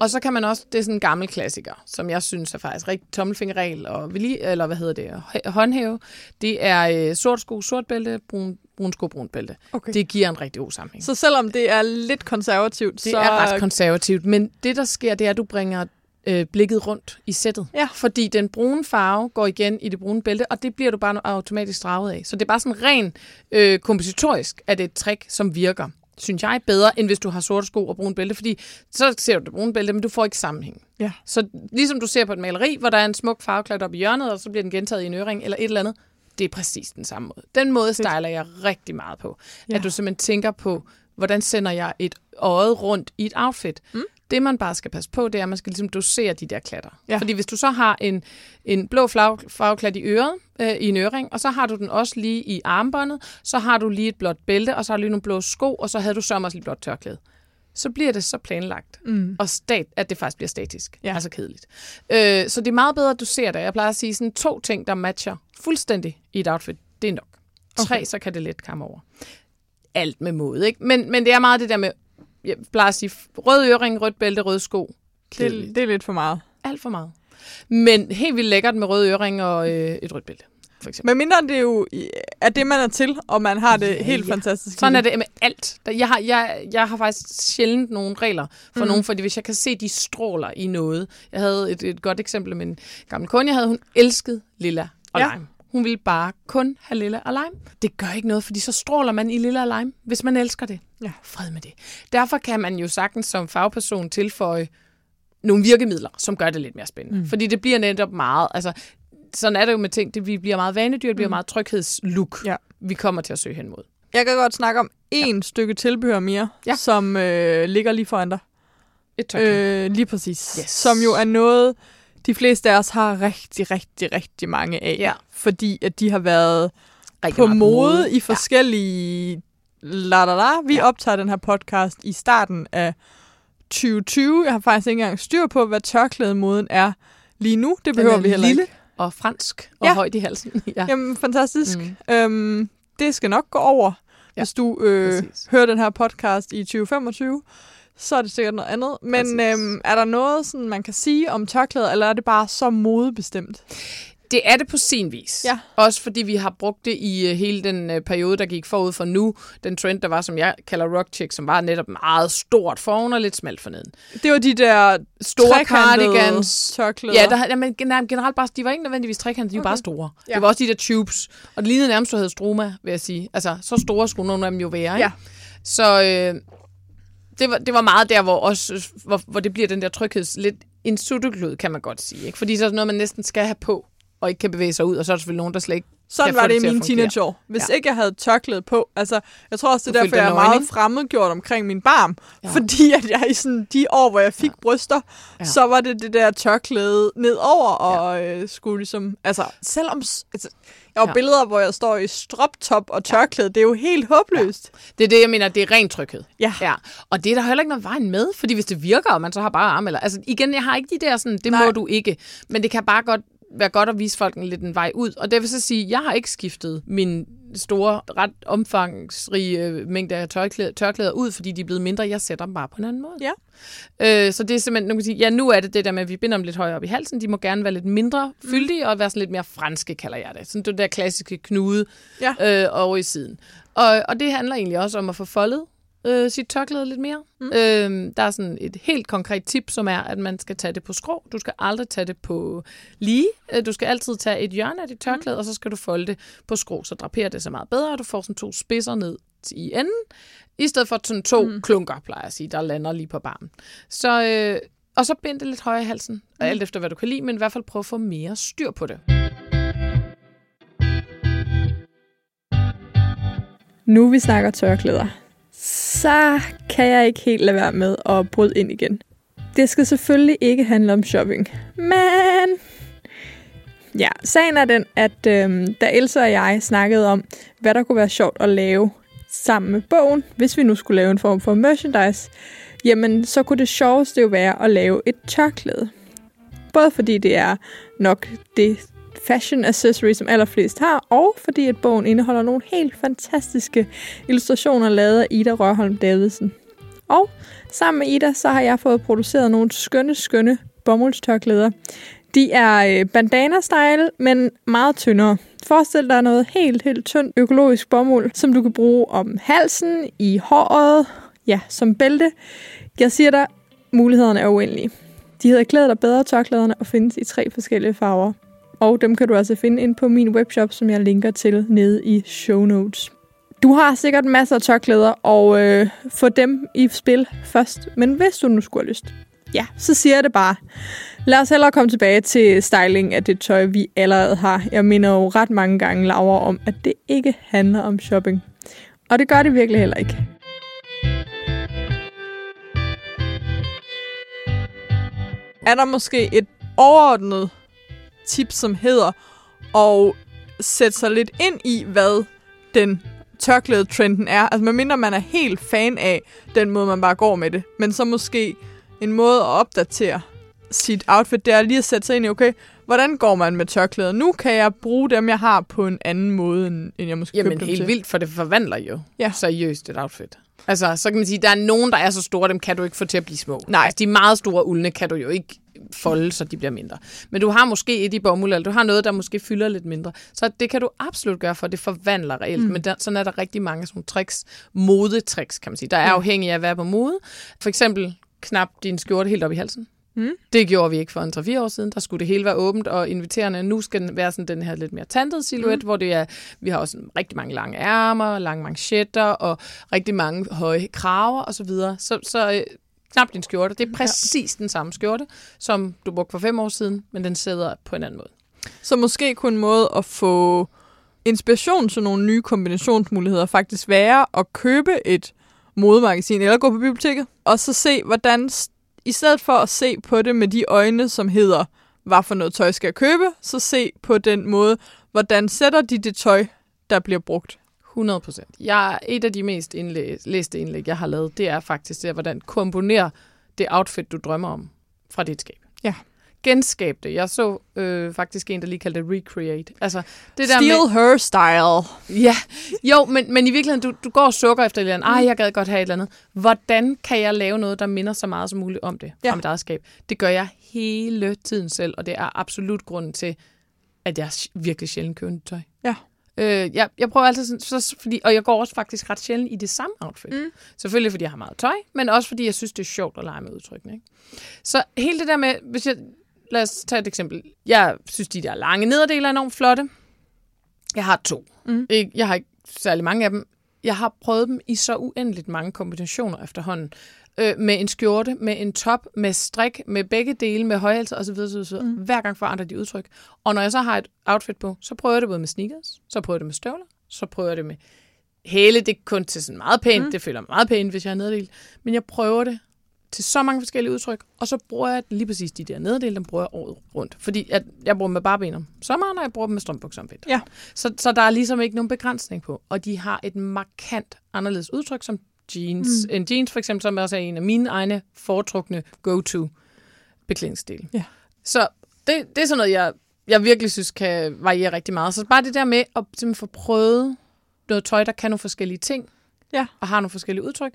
Og så kan man også, det er sådan en gammel klassiker, som jeg synes er faktisk rigtig tommelfingerregel og eller hvad hedder det, hå- håndhæve. Det er øh, sort sko, sort bælte, brun, brun sko, brun bælte. Okay. Det giver en rigtig god sammenhæng. Så selvom det er lidt konservativt, Det så... er ret konservativt, men det der sker, det er, at du bringer øh, blikket rundt i sættet. Ja. Fordi den brune farve går igen i det brune bælte, og det bliver du bare automatisk draget af. Så det er bare sådan ren øh, kompositorisk, at det er et trick, som virker synes jeg, bedre, end hvis du har sorte sko og brun bælte, fordi så ser du det brune bælte, men du får ikke sammenhæng. Ja. Så ligesom du ser på et maleri, hvor der er en smuk farve klædt op i hjørnet, og så bliver den gentaget i en øring eller et eller andet, det er præcis den samme måde. Den måde styler jeg rigtig meget på. Ja. At du simpelthen tænker på, hvordan sender jeg et øje rundt i et outfit. Mm. Det, man bare skal passe på, det er, at man skal ligesom dosere de der klatter. Ja. Fordi hvis du så har en, en blå farve- farveklat i øret, øh, i en øring, og så har du den også lige i armbåndet, så har du lige et blåt bælte, og så har du lige nogle blå sko, og så havde du så også lige blåt tørklæde. Så bliver det så planlagt, Mm. og stat, at det faktisk bliver statisk. Ja. Altså kedeligt. Øh, så det er meget bedre, at du ser det. Jeg plejer at sige sådan to ting, der matcher fuldstændig i et outfit. Det er nok. Tre, Okay. så kan det let komme over. Alt med måde, ikke? Men, men det er meget det der med, jeg plejer at sige, rød øring, rødt bælte, rød sko. Kedeligt. Det, det er lidt for meget. Alt for meget. Men helt vildt lækkert med røde øring og øh, et rødt bælte, for eksempel. Men mindre det er jo er det, man er til, og man har det Ja, helt ja. fantastisk. Sådan er det med alt. Jeg har, jeg, jeg har faktisk sjældent nogle regler for mm. nogen, fordi hvis jeg kan se, de stråler i noget. Jeg havde et, et godt eksempel med en gammel kunde, jeg havde. Hun elskede lilla og Ja. lime. Hun ville bare kun have lilla og lime. Det gør ikke noget, fordi så stråler man i lilla og lime, hvis man elsker det. Ja. Fred med det. Derfor kan man jo sagtens som fagperson tilføje nogle virkemidler, som gør det lidt mere spændende. Mm. Fordi det bliver netop meget... Altså, sådan er det jo med ting. Det, vi bliver meget vanedyr, det bliver Mm. meget tryghedslook, Ja. vi kommer til at søge hen mod. Jeg kan godt snakke om én stykke tilbehør mere, Ja. som øh, ligger lige foran dig. Et tørklæde. Øh, lige præcis. Yes. Som jo er noget, de fleste af os har rigtig, rigtig, rigtig mange af. Ja. Fordi at de har været Rigtig på meget mode i forskellige... La, la, la. Vi Ja. optager den her podcast i starten af 2020. Jeg har faktisk ikke engang styr på, hvad tørklædemoden er lige nu. Det behøver er vi heller lille ikke. Og fransk og Ja. højt i halsen. ja. Jamen, fantastisk. Mm. Øhm, det skal nok gå over, Ja, hvis du øh, præcis. hører den her podcast i 2025. Så er det sikkert noget andet. Men Præcis. øhm, er der noget, sådan, man kan sige om tørklæder, eller er det bare så modebestemt? Det er det på sin vis. Ja. Også fordi vi har brugt det i uh, hele den uh, periode, der gik forud for nu. Den trend, der var, som jeg kalder rock chick, som var netop meget stort foran og lidt smalt forneden. Det var de der Store cardigans. tørklæder. Ja, der, jamen, gen- generelt bare, de var ikke nødvendigvis trekantede, de var Okay. bare store. Ja. Det var også de der tubes. Og det lignede nærmest, du havde stroma, vil jeg sige. Altså, så store skulle nogle af dem jo være, ikke? Ja. Så øh, det, var, det var meget der, hvor, også, hvor, hvor det bliver den der trygheds lidt en sutteklud, kan man godt sige. Ikke? Fordi så er det noget, man næsten skal have på, og ikke kan bevæge sig ud, og så er der selvfølgelig nogen, der slet ikke Sådan var det i mine teenageår. Hvis Ja. ikke jeg havde tørklæde på, altså, jeg tror også, det er derfor, jeg er meget ikke? fremmedgjort omkring min barm. Ja. Ja. Fordi at jeg i sådan de år, hvor jeg fik ja. bryster, ja. Ja. så var det det der tørklæde nedover, og ja. øh, skulle ligesom, altså, selvom, altså, jeg har ja. Ja. billeder, hvor jeg står i stroptop og tørklæde, det er jo helt håbløst. Det er det, jeg mener, det er ren tryghed. Ja. ja. Og det er der heller ikke noget vejen med, fordi hvis det virker, og man så har bare arme, eller, altså igen, jeg har ikke de der sådan, det Nej. må du ikke, men det kan bare godt være godt at vise folk en lidt en vej ud. Og det vil så sige, jeg har ikke skiftet min store, ret omfangsrige øh, mængde af tørklæder, tørklæder ud, fordi de er blevet mindre. Jeg sætter dem bare på en anden måde. Ja. Øh, så det er simpelthen, nu kan sige, ja, nu er det det der med, at vi binder dem lidt højere op i halsen. De må gerne være lidt mindre fyldige, og være sådan lidt mere franske, kalder jeg det. Sådan det der klassiske knude Ja. øh, over i siden. Og, og det handler egentlig også om at få foldet øh, sit tørklæde lidt mere. Mm. Øh, der er sådan et helt konkret tip, som er, at man skal tage det på skrå. Du skal aldrig tage det på lige. Øh, Du skal altid tage et hjørne af dit tørklæde, mm. og så skal du folde det på skrå, så draperer det sig meget bedre, og du får sådan to spidser ned i enden, i stedet for sådan to mm. klunker, plejer jeg at sige, der lander lige på barmen. Så, øh, og så bind det lidt højere i halsen, mm. alt efter hvad du kan lide, men i hvert fald prøv at få mere styr på det. nu vi snakker tørklæder, så kan jeg ikke helt lade være med at bryde ind igen. Det skal selvfølgelig ikke handle om shopping, men ja, sagen er den, at øh, da Elsa og jeg snakkede om, hvad der kunne være sjovt at lave sammen med bogen, hvis vi nu skulle lave en form for merchandise, jamen så kunne det sjoveste jo være at lave et tørklæde. Både fordi det er nok det fashion accessory, som allerflest har, og fordi at bogen indeholder nogle helt fantastiske illustrationer lavet af Ida Rørholm Davidsen. Og sammen med Ida, så har jeg fået produceret nogle skønne, skønne bomuldstørklæder. De er øh, bandana-style, men meget tyndere. Forestil dig noget helt, helt tyndt økologisk bomuld, som du kan bruge om halsen, i håret, ja, som bælte. Jeg siger dig, mulighederne er uendelige. De hedder Klæder dig bedre tørklæderne og findes i tre forskellige farver. Og dem kan du altså finde ind på min webshop, som jeg linker til nede i show notes. Du har sikkert masser af tørklæder, og øh, få dem i spil først. Men hvis du nu skulle have lyst, ja, så siger jeg det bare. Lad os hellere komme tilbage til styling af det tøj, vi allerede har. Jeg minder jo ret mange gange, Laura, om, at det ikke handler om shopping. Og det gør det virkelig heller ikke. Er der måske et overordnet tip, som hedder at sætte sig lidt ind i, hvad den tørklædetrenden er. Altså, medmindre man er helt fan af den måde, man bare går med det. Men så måske en måde at opdatere sit outfit, det er lige at sætte sig ind i, okay, hvordan går man med tørklæder? Nu kan jeg bruge dem, jeg har på en anden måde, end jeg måske Jamen købte dem helt til. vildt, for det forvandler jo Ja. seriøst et outfit. Altså, så kan man sige, der er nogen, der er så store, dem kan du ikke få til at blive små. Nej. Altså, de meget store uldne kan du jo ikke folde, så de bliver mindre. Men du har måske et i bomuld, eller du har noget, der måske fylder lidt mindre. Så det kan du absolut gøre, for det forvandler reelt. Mm. Men der, sådan er der rigtig mange sådan tricks, modetricks, kan man sige. Der er afhængig af at være på mode. For eksempel knap din skjorte helt op i halsen. Mm. Det gjorde vi ikke for en 3-4 år siden. Der skulle det hele være åbent og inviterende. Nu skal den være sådan den her lidt mere tandede silhuet, mm. hvor det er, vi har også rigtig mange lange ærmer, lange manchetter og rigtig mange høje kraver osv. Så, videre. så, så øh, knap din skjorte. Det er præcis ja. den samme skjorte, som du brugte for fem år siden, men den sidder på en anden måde. Så måske kunne en måde at få inspiration til nogle nye kombinationsmuligheder faktisk være at købe et modemagasin eller gå på biblioteket, og så se, hvordan, i stedet for at se på det med de øjne, som hedder, hvad for noget tøj skal jeg købe, så se på den måde, hvordan sætter de det tøj, der bliver brugt. 100 procent. Et af de mest indlæg, læste indlæg, jeg har lavet, det er faktisk det, hvordan komponere det outfit, du drømmer om fra dit skab. Ja. Genskab det. Jeg så øh, faktisk en, der lige kaldte det recreate. Altså, det der Steal med, her style. Ja, jo, men, men i virkeligheden, du, du går og sukker efter et eller andet. Ej, jeg gad godt have et eller andet. Hvordan kan jeg lave noget, der minder så meget som muligt om det, Ja. om mit eget skab? Det gør jeg hele tiden selv, og det er absolut grunden til, at jeg virkelig sjældent køber tøj. Ja. Øh, jeg, jeg prøver altid sådan, så, fordi, og jeg går også faktisk ret sjældent i det samme outfit. Mm. Selvfølgelig fordi jeg har meget tøj, men også fordi jeg synes, det er sjovt at lege med udtrykkene. Ikke? Så hele det der med, hvis jeg, lad os tage et eksempel. Jeg synes, de der lange nederdele er enormt flotte. Jeg har to. Mm. Ikke, jeg har ikke særlig mange af dem. Jeg har prøvet dem i så uendeligt mange kombinationer efterhånden. Øh, med en skjorte, med en top, med strik, med begge dele, med højhalser osv. osv.. Mm. Hver gang forandrer de udtryk. Og når jeg så har et outfit på, så prøver jeg det både med sneakers, så prøver jeg det med støvler, så prøver jeg det med hæle. Det er kun til sådan meget pænt. Mm. Det føler mig meget pænt, hvis jeg har nederdel. Men jeg prøver det til så mange forskellige udtryk, og så bruger jeg lige præcis de der nederdele, dem bruger jeg året rundt. Fordi at jeg bruger dem med bare ben om sommeren, og jeg bruger dem med strømbukser om vinteren. Ja. Så, så der er ligesom ikke nogen begrænsning på. Og de har et markant anderledes udtryk, som jeans. Mm. En jeans for eksempel, som også er en af mine egne foretrukne go-to beklædningsdele. Ja. Så det, det er sådan noget, jeg, jeg virkelig synes kan variere rigtig meget. Så bare det der med at simpelthen få prøvet noget tøj, der kan nogle forskellige ting, Ja. og har nogle forskellige udtryk,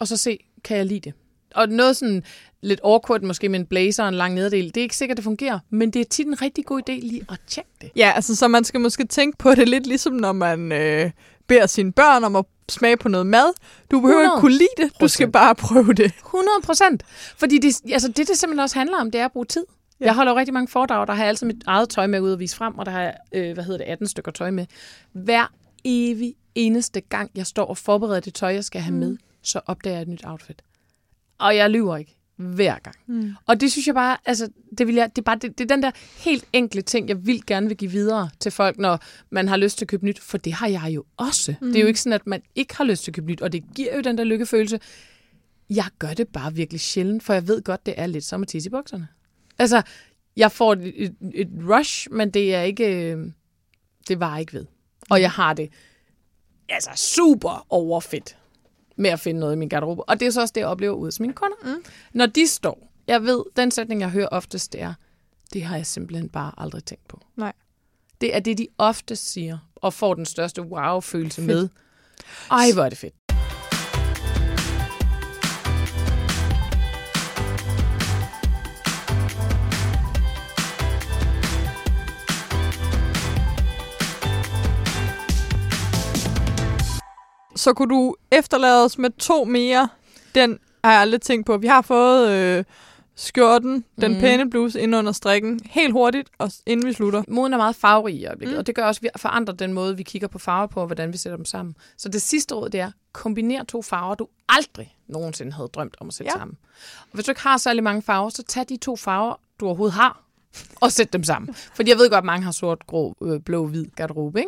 og så se, kan jeg lide det? Og noget sådan lidt awkward, måske med en blazer og en lang nederdel, det er ikke sikkert, det fungerer, men det er tit en rigtig god idé lige at tjekke det. Ja, altså så man skal måske tænke på det lidt ligesom, når man øh, beder sine børn om at smage på noget mad. Du behøver ikke 100%. kunne lide det, du skal bare prøve det. 100 procent. Fordi det, altså det, det simpelthen også handler om, det er at bruge tid. Ja. Jeg holder jo rigtig mange foredrag, der har jeg altid mit eget tøj med ud at vise frem, og der har jeg, øh, hvad hedder det, 18 stykker tøj med. Hver evig eneste gang, jeg står og forbereder det tøj, jeg skal have med, så opdager jeg et nyt outfit. Og jeg lyver ikke. Hver gang. Mm. Og det synes jeg bare, altså, det, vil jeg, det, er bare, det, det er den der helt enkle ting, jeg vil gerne vil give videre til folk, når man har lyst til at købe nyt, for det har jeg jo også. Mm. Det er jo ikke sådan, at man ikke har lyst til at købe nyt, og det giver jo den der lykkefølelse. Jeg gør det bare virkelig sjældent, for jeg ved godt, det er lidt som at tisse i bukserne. Altså, jeg får et, et, rush, men det er ikke, øh, det var ikke ved. Og jeg har det altså super overfedt med at finde noget i min garderobe. Og det er så også det, jeg oplever ude hos mine kunder. Mm. Når de står, jeg ved, den sætning, jeg hører oftest, det er, det har jeg simpelthen bare aldrig tænkt på. Nej. Det er det, de oftest siger, og får den største wow-følelse med. Ej, hvor er det fedt. Så kunne du efterlade os med to mere. Den har jeg aldrig tænkt på. Vi har fået øh, skjorten, den Mhm. pæne bluse ind under strikken, helt hurtigt, og inden vi slutter. Moden er meget farverig i øjeblikket, Mm. mm. og det gør også, at vi forandrer den måde, vi kigger på farver på, og hvordan vi sætter dem sammen. Så det sidste råd, det er, kombiner to farver, du aldrig nogensinde havde drømt om at sætte ja. sammen. Og hvis du ikke har særlig mange farver, så tag de to farver, du overhovedet har, og sæt dem sammen. Fordi jeg ved godt, at mange har sort, grå, øh, blå, hvid garderobe.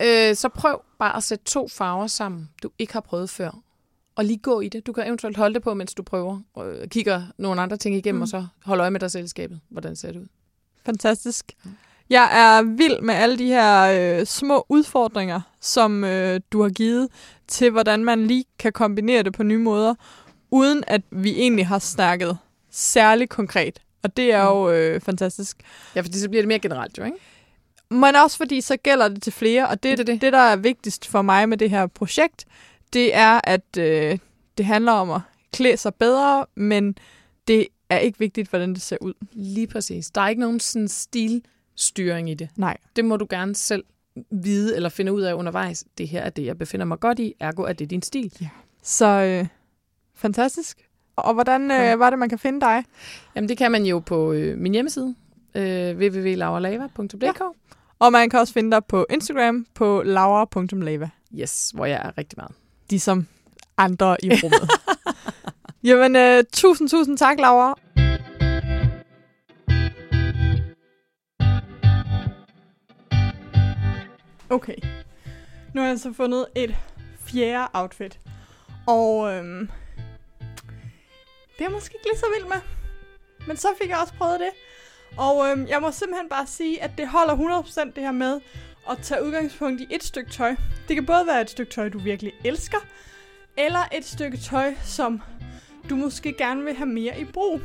Ikke? Øh, så prøv bare at sætte to farver sammen, du ikke har prøvet før. Og lige gå i det. Du kan eventuelt holde det på, mens du prøver. Og kigger nogle andre ting igennem, Mm. mm. og så hold øje med dig selv i skabet. Hvordan ser det ud? Fantastisk. Jeg er vild med alle de her øh, små udfordringer, som øh, du har givet til, hvordan man lige kan kombinere det på nye måder, uden at vi egentlig har snakket særlig konkret. Og det er jo øh, fantastisk. Ja, fordi så bliver det mere generelt jo, ikke? Men også fordi, så gælder det til flere, og det, Det det, det. der er vigtigst for mig med det her projekt, det er, at øh, det handler om at klæde sig bedre, men det er ikke vigtigt, hvordan det ser ud. Lige præcis. Der er ikke nogen sådan stilstyring i det. Nej. Det må du gerne selv vide eller finde ud af undervejs. Det her er det, jeg befinder mig godt i. Ergo er det din stil. Så øh, fantastisk. Og hvordan øh, Ja. var det, man kan finde dig? Jamen, det kan man jo på øh, min hjemmeside. Øh, www.lauralava.dk ja. Og man kan også finde dig på Instagram på laura.lava. Yes, hvor jeg er rigtig meget. De som andre i rummet. Jamen, øh, tusind, tusind tak, Laura. Okay. Nu har jeg så fundet et fjerde outfit. Og øhm, det er jeg måske ikke lige så vild med. Men så fik jeg også prøvet det. Og øhm, jeg må simpelthen bare sige, at det holder 100% det her med at tage udgangspunkt i et stykke tøj. Det kan både være et stykke tøj, du virkelig elsker, eller et stykke tøj, som du måske gerne vil have mere i brug.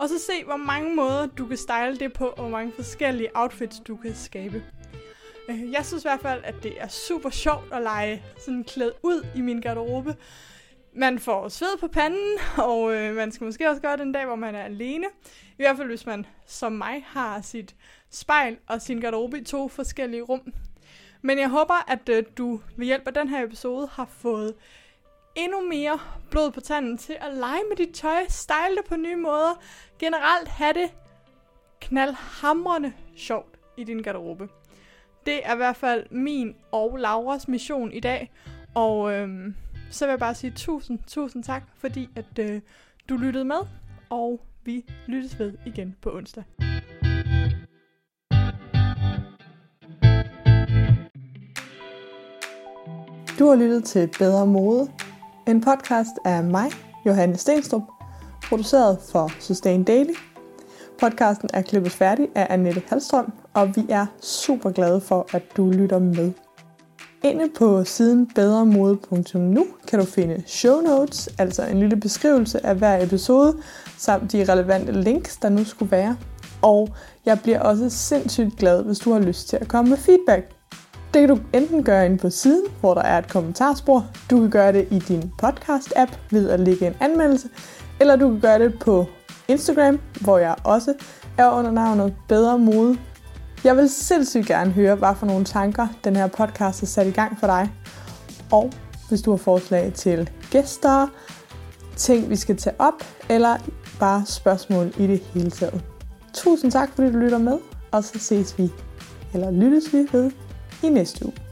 Og så se, hvor mange måder du kan style det på, og hvor mange forskellige outfits du kan skabe. Øh, jeg synes i hvert fald, at det er super sjovt at lege sådan klædt ud i min garderobe. Man får sved på panden, og øh, man skal måske også gøre det en dag, hvor man er alene. I hvert fald, hvis man som mig har sit spejl og sin garderobe i to forskellige rum. Men jeg håber, at øh, du ved hjælp af den her episode har fået endnu mere blod på tanden til at lege med dit tøj, style det på nye måder, generelt have det knaldhamrende sjovt i din garderobe. Det er i hvert fald min og Lauras mission i dag, og øhm, så vil jeg bare sige tusind, tusind tak, fordi at øh, du lyttede med, og vi lyttes ved igen på onsdag. Du har lyttet til Bedre Mode, en podcast af mig, Johanne Stenstrup, produceret for Sustain Daily. Podcasten er klippet færdig af Annette Halstrøm, og vi er super glade for, at du lytter med. Inde på siden bedremode.nu kan du finde show notes, altså en lille beskrivelse af hver episode, samt de relevante links, der nu skulle være. Og jeg bliver også sindssygt glad, hvis du har lyst til at komme med feedback. Det kan du enten gøre inde på siden, hvor der er et kommentarspor. Du kan gøre det i din podcast-app ved at lægge en anmeldelse. Eller du kan gøre det på Instagram, hvor jeg også er under navnet Bedre Mode. Jeg vil sindssygt gerne høre, hvad for nogle tanker den her podcast har sat i gang for dig. Og hvis du har forslag til gæster, ting vi skal tage op, eller bare spørgsmål i det hele taget. Tusind tak, fordi du lytter med, og så ses vi, eller lyttes vi ved i næste uge.